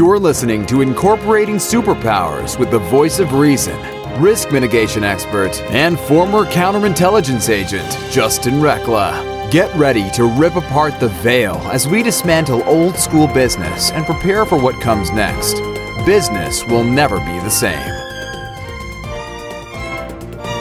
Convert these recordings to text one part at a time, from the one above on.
You're listening to Incorporating Superpowers with the voice of reason, risk mitigation expert, and former counterintelligence agent, Justin Rekla. Get ready to rip apart the veil as we dismantle old school business and prepare for what comes next. Business will never be the same.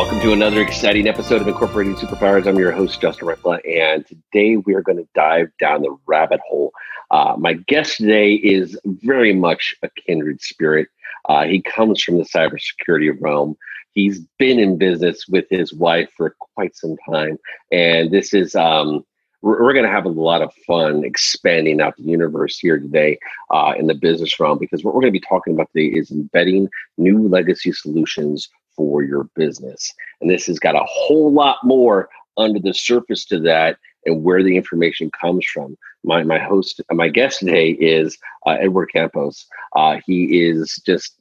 Welcome to another exciting episode of Incorporating Superpowers. I'm your host, Justin Rekla, and today we are going to dive down the rabbit hole. Uh, my guest today is very much a kindred spirit. Uh, he comes from the cybersecurity realm. He's been in business with his wife for quite some time, and this is um, we're, going to have a lot of fun expanding out the universe here today uh, in the business realm because what we're going to be talking about today is embedding new legacy solutions for your business. And this has got a whole lot more under the surface to that and where the information comes from. My my host, my guest today is uh, Edward Campos. Uh, he is just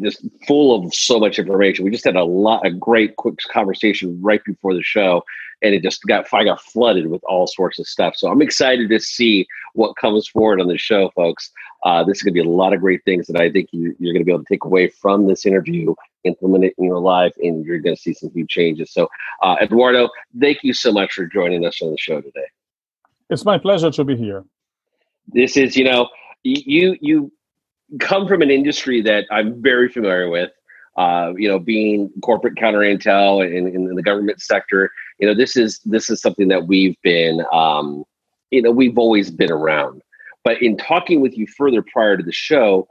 just full of so much information. We just had a lot, a great quick conversation right before the show, and it just got I got flooded with all sorts of stuff. So I'm excited to see what comes forward on the show, folks. Uh, this is going to be a lot of great things that I think you, are going to be able to take away from this interview, implement it in your life, and you're going to see some huge changes. So, uh, Eduardo, thank you so much for joining us on the show today. It's my pleasure to be here. This is, you know, you you come from an industry that I'm very familiar with. Uh, you know, being corporate counter intel in, in the government sector, you know, this is this is something that we've been, um, you know, we've always been around. But in talking with you further prior to the show,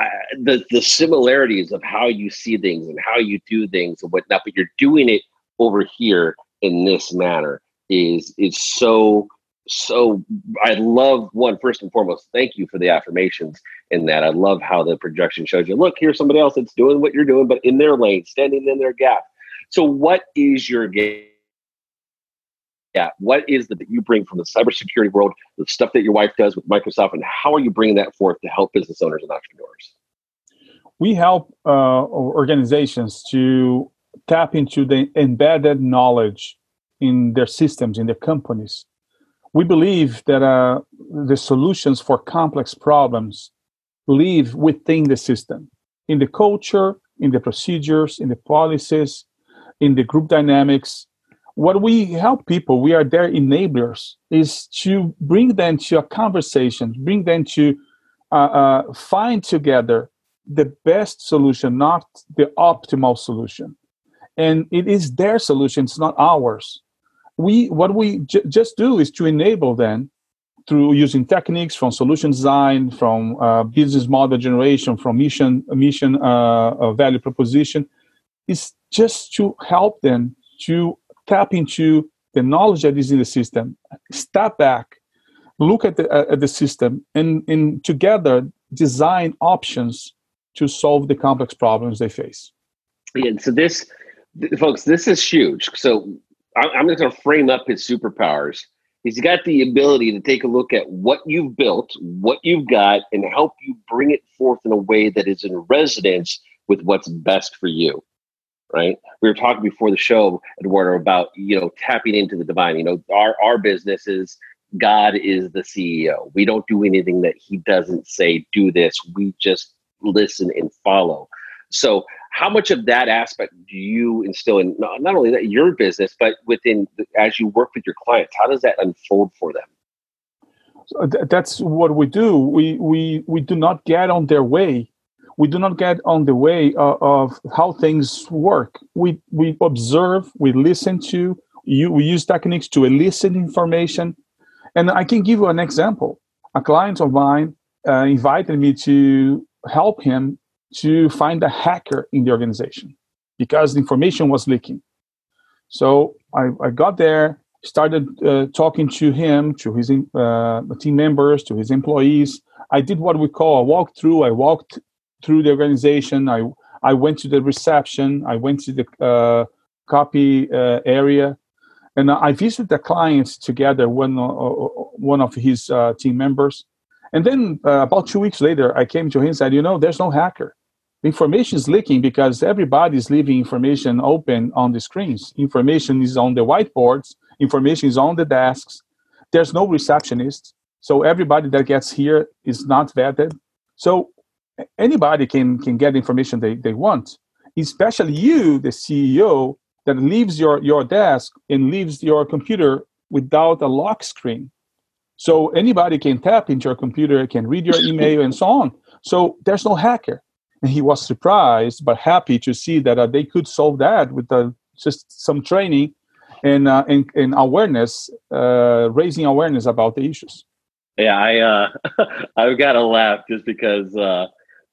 uh, the the similarities of how you see things and how you do things and whatnot, but you're doing it over here in this manner is is so so I love one first and foremost. Thank you for the affirmations in that. I love how the projection shows you. Look, here's somebody else that's doing what you're doing, but in their lane, standing in their gap. So, what is your game? Yeah, what is the that you bring from the cybersecurity world, the stuff that your wife does with Microsoft, and how are you bringing that forth to help business owners and entrepreneurs? We help uh, organizations to tap into the embedded knowledge in their systems, in their companies, we believe that uh, the solutions for complex problems live within the system, in the culture, in the procedures, in the policies, in the group dynamics. What we help people, we are their enablers, is to bring them to a conversation, bring them to uh, uh, find together the best solution, not the optimal solution. And it is their solution, it's not ours we what we j- just do is to enable them through using techniques from solution design, from uh, business model generation, from mission mission uh, value proposition, is just to help them to tap into the knowledge that is in the system, step back, look at the at the system, and and together design options to solve the complex problems they face. Yeah, so this, folks, this is huge. So I'm going to frame up his superpowers. He's got the ability to take a look at what you've built, what you've got, and help you bring it forth in a way that is in resonance with what's best for you. Right? We were talking before the show, Eduardo, about you know tapping into the divine. You know, our our business is God is the CEO. We don't do anything that He doesn't say. Do this. We just listen and follow. So how much of that aspect do you instill in not, not only that your business but within as you work with your clients how does that unfold for them so that's what we do we we we do not get on their way we do not get on the way of, of how things work we we observe we listen to you we use techniques to elicit information and i can give you an example a client of mine uh, invited me to help him to find a hacker in the organization because the information was leaking. So I, I got there, started uh, talking to him, to his uh, team members, to his employees. I did what we call a walkthrough. I walked through the organization. I I went to the reception. I went to the uh, copy uh, area, and I visited the clients together. One uh, one of his uh, team members, and then about two weeks later, I came to him and said, "You know, there's no hacker information is leaking because everybody is leaving information open on the screens. Information is on the whiteboards, information is on the desks. There's no receptionist. So everybody that gets here is not vetted. So anybody can can get information they, they want, especially you, the CEO, that leaves your, your desk and leaves your computer without a lock screen. So anybody can tap into your computer, can read your email, and so on. So there's no hacker. And he was surprised but happy to see that uh, they could solve that with uh, just some training and, uh, and, and awareness, uh, raising awareness about the issues. Yeah, I uh, I've got to laugh just because uh,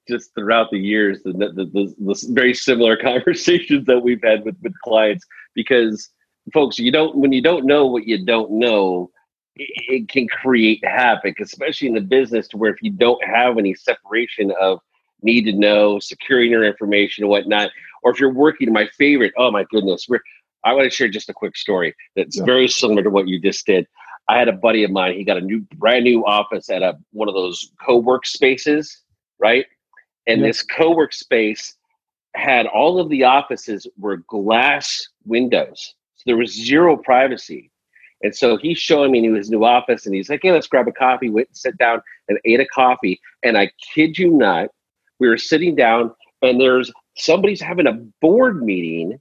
just throughout the years, the, the, the, the, very similar conversations that we've had with, with clients, because folks, you don't when you don't know what you don't know, it, it can create havoc, especially in the business, to where if you don't have any separation of need to know, securing your information and whatnot, or if you're working, my favorite, oh my goodness, we're I want to share just a quick story that's yeah. very similar to what you just did. I had a buddy of mine. He got a new, brand new office at a one of those co-work spaces, right? And yeah. this co-work space had all of the offices were glass windows, so there was zero privacy. And so he's showing me his new office, and he's like, "Hey, let's grab a coffee." Went and sat down and ate a coffee. And I kid you not, we were sitting down, and there's somebody's having a board meeting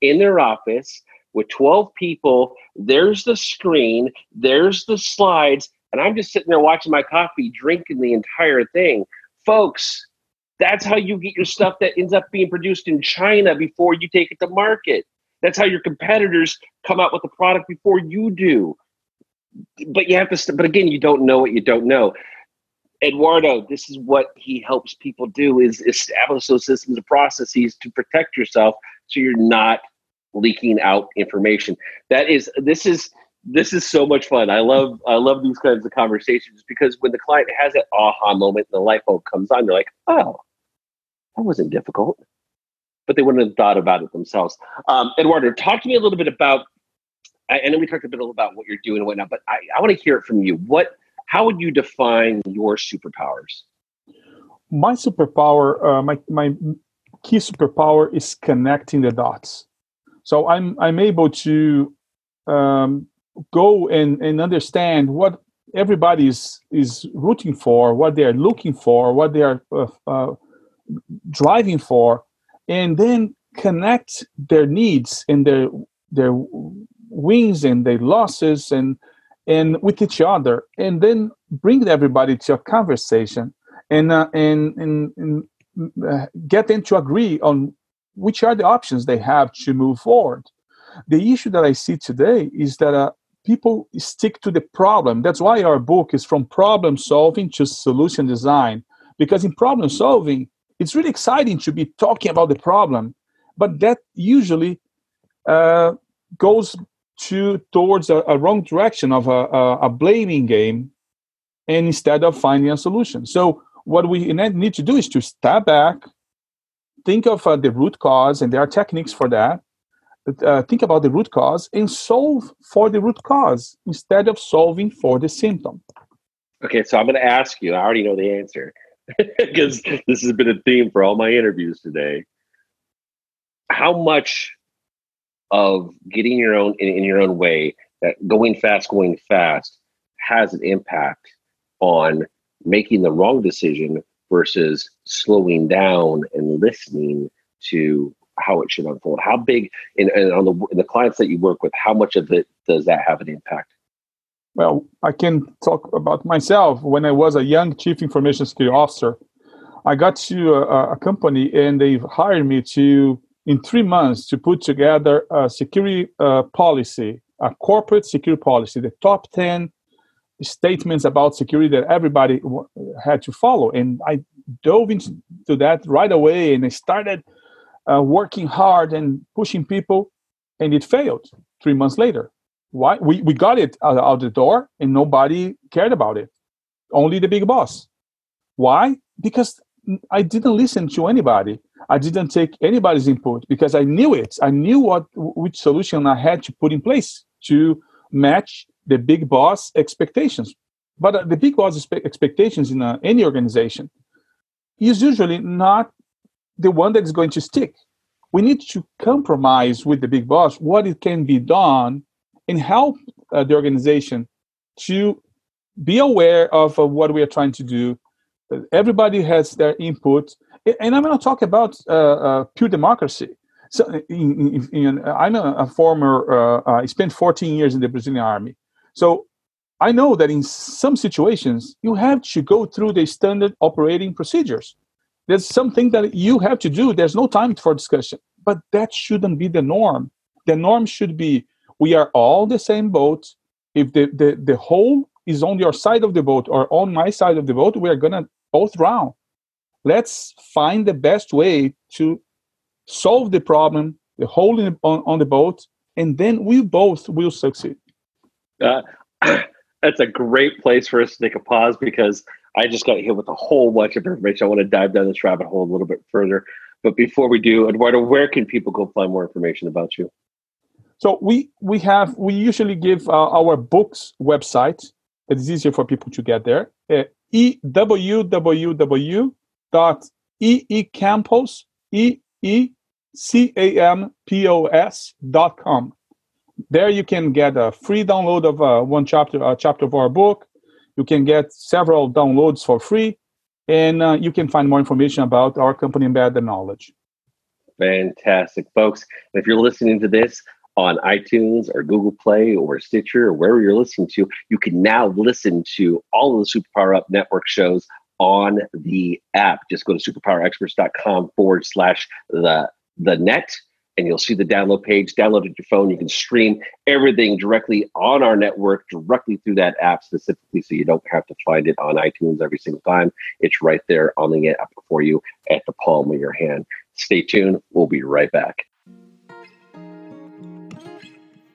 in their office with 12 people. There's the screen, there's the slides, and I'm just sitting there watching my coffee, drinking the entire thing. Folks, that's how you get your stuff that ends up being produced in China before you take it to market. That's how your competitors come out with the product before you do. But you have to, st- but again, you don't know what you don't know. Eduardo, this is what he helps people do is establish those systems and processes to protect yourself so you're not leaking out information. That is this is this is so much fun. I love I love these kinds of conversations because when the client has that aha moment and the light bulb comes on, they're like, oh, that wasn't difficult. But they wouldn't have thought about it themselves. Um, Eduardo, talk to me a little bit about I, know we talked a bit about what you're doing and whatnot, but I, I want to hear it from you. What how would you define your superpowers? My superpower, uh, my my key superpower is connecting the dots. So I'm I'm able to um, go and, and understand what everybody is, is rooting for, what they are looking for, what they are uh, uh, driving for, and then connect their needs and their their wins and their losses and and with each other, and then bring everybody to a conversation and uh, and and, and uh, get them to agree on which are the options they have to move forward. The issue that I see today is that uh, people stick to the problem. That's why our book is from problem solving to solution design. Because in problem solving, it's really exciting to be talking about the problem, but that usually uh, goes to towards a, a wrong direction of a, a, a, blaming game, and instead of finding a solution. So what we need to do is to step back, think of uh, the root cause, and there are techniques for that. Uh, think about the root cause and solve for the root cause instead of solving for the symptom. Okay, so I'm going to ask you. I already know the answer because this has been a theme for all my interviews today. How much of getting your own in, in your own way, that going fast, going fast, has an impact on making the wrong decision versus slowing down and listening to how it should unfold. How big, and, on the the clients that you work with, how much of it does that have an impact? Well, I can talk about myself. When I was a young chief information security officer, I got to a, a company and they hired me to, in three months, to put together a security uh, policy, a corporate security policy, the top 10 statements about security that everybody w- had to follow. And I dove into that right away and I started uh, working hard and pushing people, and it failed three months later. Why? We, we got it out, out the door and nobody cared about it. Only the big boss. Why? Because I didn't listen to anybody. I didn't take anybody's input because I knew it. I knew what which solution I had to put in place to match the big boss expectations. But uh, the big boss expectations in uh, any organization is usually not the one that is going to stick. We need to compromise with the big boss what it can be done and help uh, the organization to be aware of uh, what we are trying to do, Everybody has their input, and I'm going to talk about uh, uh, pure democracy. So, in, in, in, I'm a, a former. Uh, I spent 14 years in the Brazilian army, so I know that in some situations you have to go through the standard operating procedures. There's something that you have to do. There's no time for discussion, but that shouldn't be the norm. The norm should be we are all the same boat. If the, the, the hole is on your side of the boat or on my side of the boat, we are going to both drown. Let's find the best way to solve the problem, the hole in, on, on the boat, and then we both will succeed. Uh, that's a great place for us to take a pause because I just got hit with a whole bunch of information. I want to dive down this rabbit hole a little bit further. But before we do, Eduardo, where can people go find more information about you? So we we have we usually give uh, our books website. It is easier for people to get there. Uh, www dot eecampos e e c a m p o s dot com. There you can get a free download of uh, one chapter a chapter of our book. You can get several downloads for free, and uh, you can find more information about our company Embedded Knowledge. Fantastic, folks. If you're listening to this, on iTunes or Google Play or Stitcher or wherever you're listening to, you can now listen to all of the Superpower Up Network shows on the app. Just go to superpowerexperts.com forward slash the the net and you'll see the download page. Download it your phone. You can stream everything directly on our network, directly through that app specifically, so you don't have to find it on iTunes every single time. It's right there on the app for you at the palm of your hand. Stay tuned. We'll be right back.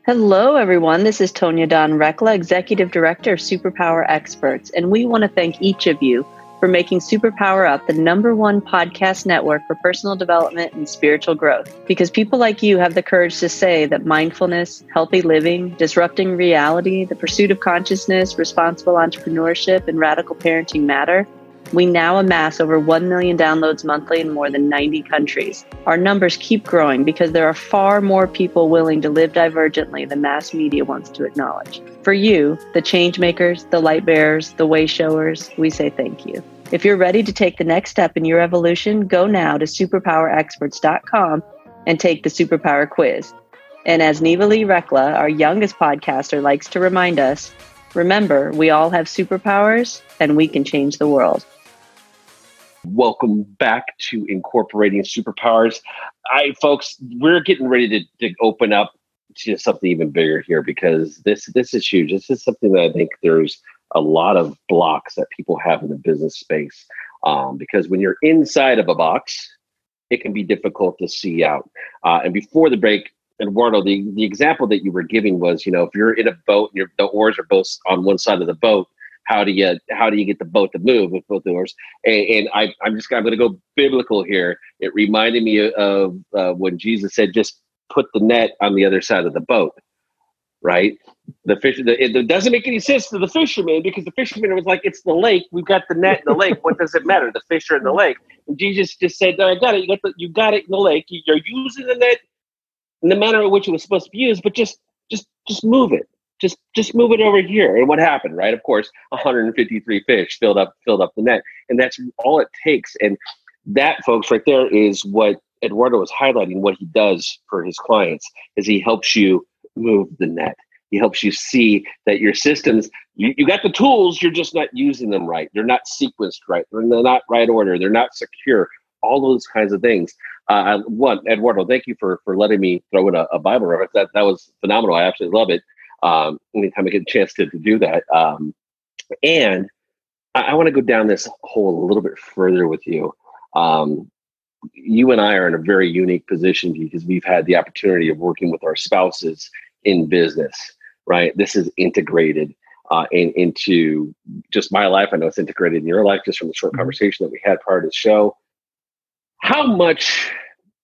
Hello, everyone. This is Tonya Don Rekla, Executive Director of Superpower Experts, and we want to thank each of you for making Superpower Up the number one podcast network for personal development and spiritual growth. Because people like you have the courage to say that mindfulness, healthy living, disrupting reality, the pursuit of consciousness, responsible entrepreneurship, and radical parenting matter we now amass over 1 million downloads monthly in more than 90 countries. Our numbers keep growing because there are far more people willing to live divergently than mass media wants to acknowledge. For you, the change makers, the light bearers, the way showers, we say thank you. If you're ready to take the next step in your evolution, go now to superpowerexperts.com and take the superpower quiz. And as Neva Lee Rekla, our youngest podcaster, likes to remind us, remember, we all have superpowers and we can change the world. Welcome back to Incorporating Superpowers. I, folks, we're getting ready to, to open up to something even bigger here because this this is huge. This is something that I think there's a lot of blocks that people have in the business space. Um, because when you're inside of a box, it can be difficult to see out. Uh, and before the break, Eduardo, the, the example that you were giving was, you know, if you're in a boat and the oars are both on one side of the boat, how do you how do you get the boat to move with both the oars? And, and I, I'm just I'm going to go biblical here. It reminded me of uh, when Jesus said, "Just put the net on the other side of the boat." Right? The fish. The, it doesn't make any sense to the fisherman because the fisherman was like, "It's the lake. We've got the net in the lake. What does it matter? The fish are in the lake." And Jesus just said, "No, I got it. You got the, you got it in the lake. You're using the net in the manner in which it was supposed to be used, but just just just move it." just just move it over here and what happened right of course 153 fish filled up filled up the net and that's all it takes and that folks right there is what eduardo was highlighting what he does for his clients is he helps you move the net. He helps you see that your systems you, you got the tools you're just not using them right. They're not sequenced right. They're not right order. They're not secure. All those kinds of things. Uh, one eduardo thank you for for letting me throw in a, a bible reference. That that was phenomenal. I absolutely love it um, anytime I get a chance to, to do that. Um, and I, I want to go down this hole a little bit further with you. Um, you and I are in a very unique position because we've had the opportunity of working with our spouses in business, right? This is integrated uh, in, into just my life. I know it's integrated in your life just from the short mm-hmm. conversation that we had prior to the show. How much,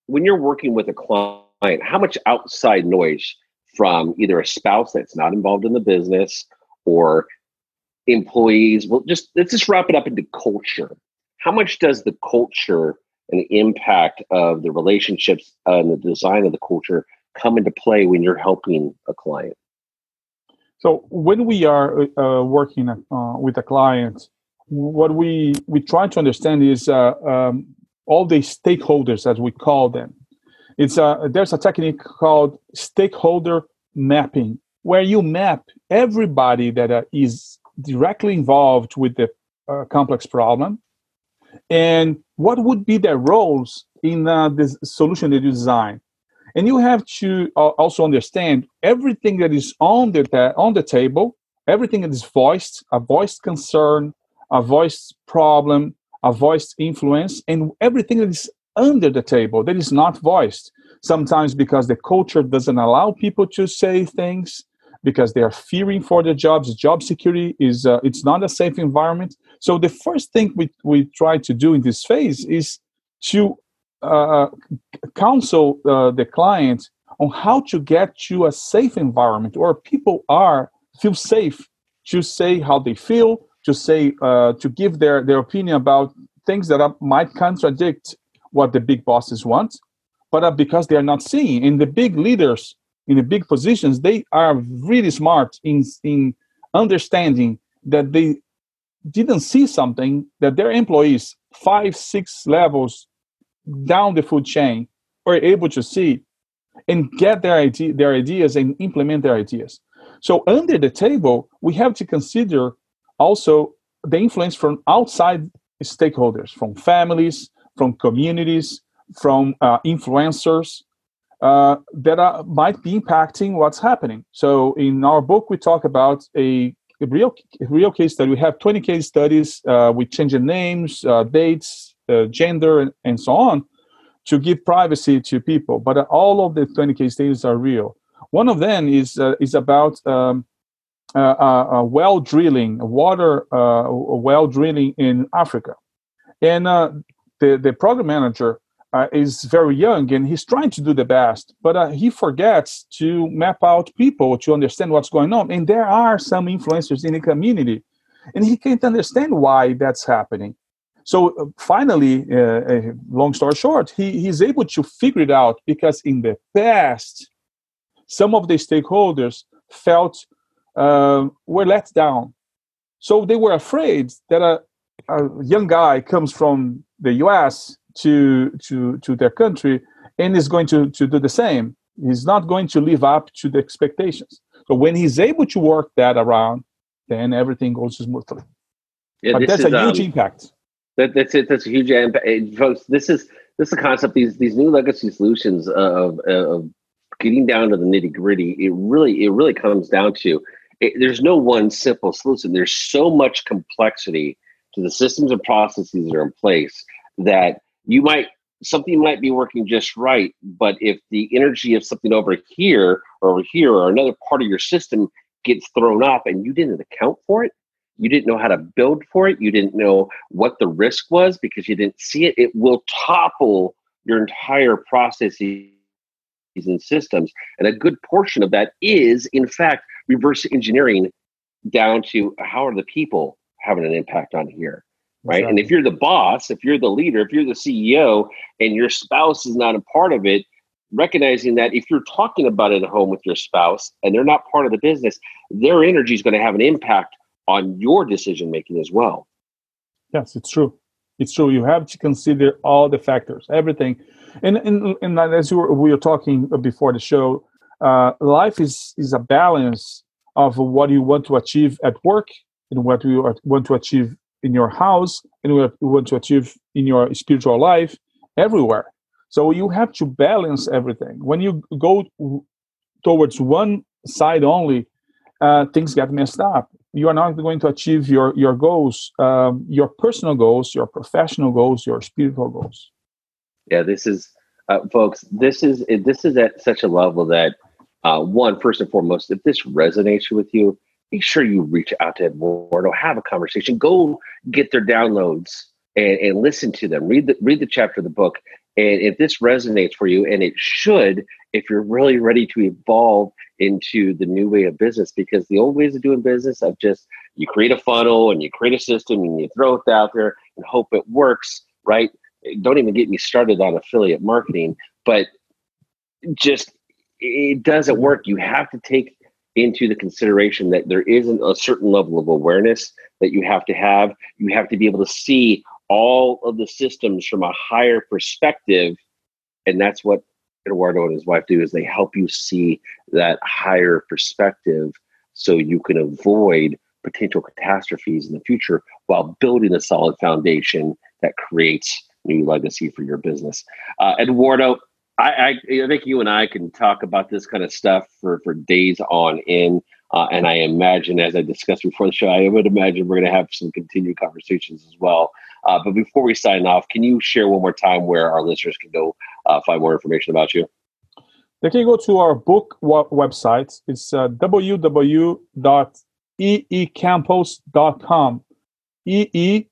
when you're working with a client, how much outside noise from either a spouse that's not involved in the business or employees. Well, just let's just wrap it up into culture. How much does the culture and the impact of the relationships and the design of the culture come into play when you're helping a client? So when we are uh, working uh, with a client, what we we try to understand is uh, um, all the stakeholders, as we call them. It's a, there's a technique called stakeholder mapping, where you map everybody that uh, is directly involved with the uh, complex problem and what would be their roles in uh, the solution that you design? And you have to uh, also understand everything that is on the ta- on the table everything that is voiced a voiced concern a voiced problem a voiced influence and everything that is under the table that is not voiced. Sometimes because the culture doesn't allow people to say things because they are fearing for their jobs job security is uh, it's not a safe environment so the first thing we, we try to do in this phase is to uh, counsel uh, the client on how to get to a safe environment where people are feel safe to say how they feel to say uh, to give their, their opinion about things that might contradict what the big bosses want but because they are not seeing. In the big leaders in the big positions they are really smart in in understanding that they didn't see something that their employees five six levels down the food chain were able to see and get their idea, their ideas and implement their ideas so under the table we have to consider also the influence from outside stakeholders from families from communities from uh, influencers uh, that are, might be impacting what's happening. So in our book, we talk about a, a real a real case study. We have 20 case studies uh, with changing names, uh, dates, uh, gender, and, and, so on to give privacy to people. But all of the 20 case studies are real. One of them is uh, is about um, uh, well drilling, water well drilling in Africa, and the the program manager uh, is very young and he's trying to do the best, but uh, he forgets to map out people to understand what's going on. And there are some influencers in the community, and he can't understand why that's happening. So uh, finally, uh, uh, long story short, he, he's able to figure it out because in the past, some of the stakeholders felt uh, were let down. So they were afraid that a, a young guy comes from the US to to to their country and is going to to do the same. He's not going to live up to the expectations. So when he's able to work that around then everything goes smoothly. Yeah, but that's is, a huge um, impact. that, that's it that's a huge impact folks this is this is a concept these these new legacy solutions of, of getting down to the nitty gritty it really it really comes down to it, there's no one simple solution. There's so much complexity to the systems and processes that are in place that you might something might be working just right, but if the energy of something over here or over here or another part of your system gets thrown off and you didn't account for it, you didn't know how to build for it, you didn't know what the risk was because you didn't see it, it will topple your entire processes and systems. And a good portion of that is, in fact, reverse engineering down to how are the people having an impact on here right? Exactly. And if you're the boss, if you're the leader, if you're the CEO, and your spouse is not a part of it, recognizing that if you're talking about it at home with your spouse and they're not part of the business, their energy is going to have an impact on your decision making as well. Yes, it's true. It's true. You have to consider all the factors, everything. And, and, and as we were, we were talking before the show, uh, life is, is a balance of what you want to achieve at work and what you want to achieve in your house and what you want to achieve in your spiritual life everywhere. So you have to balance everything. When you go towards one side only, uh, things get messed up. You are not going to achieve your your goals, um, your personal goals, your professional goals, your spiritual goals. Yeah, this is, uh, folks. This is this is at such a level that uh, one, first and foremost, if this resonates with you, make sure you reach out to Eduardo, have a conversation, go get their downloads and, and listen to them. Read the read the chapter of the book. And if this resonates for you, and it should, if you're really ready to evolve into the new way of business, because the old ways of doing business of just you create a funnel and you create a system and you throw it out there and hope it works, right? Don't even get me started on affiliate marketing, but just it doesn't work. You have to take into the consideration that there isn't a certain level of awareness that you have to have. You have to be able to see all of the systems from a higher perspective. And that's what Eduardo and his wife do is they help you see that higher perspective so you can avoid potential catastrophes in the future while building a solid foundation that creates new legacy for your business. Uh, Eduardo, I, I, I, think you and I can talk about this kind of stuff for, for days on end. Uh, and I imagine, as I discussed before the show, I would imagine we're going to have some continued conversations as well. Uh, but before we sign off, can you share one more time where our listeners can go uh, find more information about you? They can go to our book website. It's uh, www.eecampos.com. E E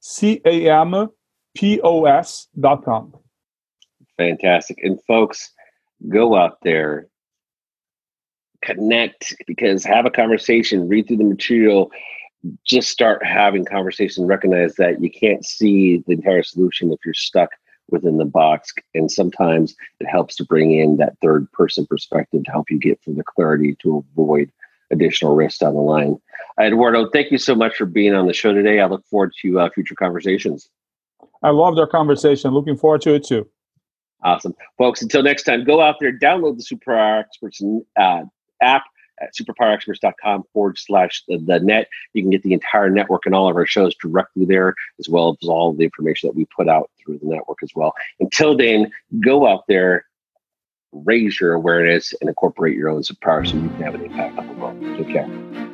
C A M P O S.com. Fantastic. And folks, go out there, connect because have a conversation, read through the material, just start having conversation, recognize that you can't see the entire solution if you're stuck within the box. And sometimes it helps to bring in that third person perspective to help you get the clarity to avoid additional risks down the line. Eduardo, thank you so much for being on the show today. I look forward to uh, future conversations. I loved our conversation. Looking forward to it too. Awesome. Folks, until next time, go out there, download the Superpower Experts uh, app at superpowerexperts.com forward slash the, the net. You can get the entire network and all of our shows directly there, as well as all the information that we put out through the network as well. Until then, go out there, raise your awareness, and incorporate your own superpower so you can have an impact on the world. Take care.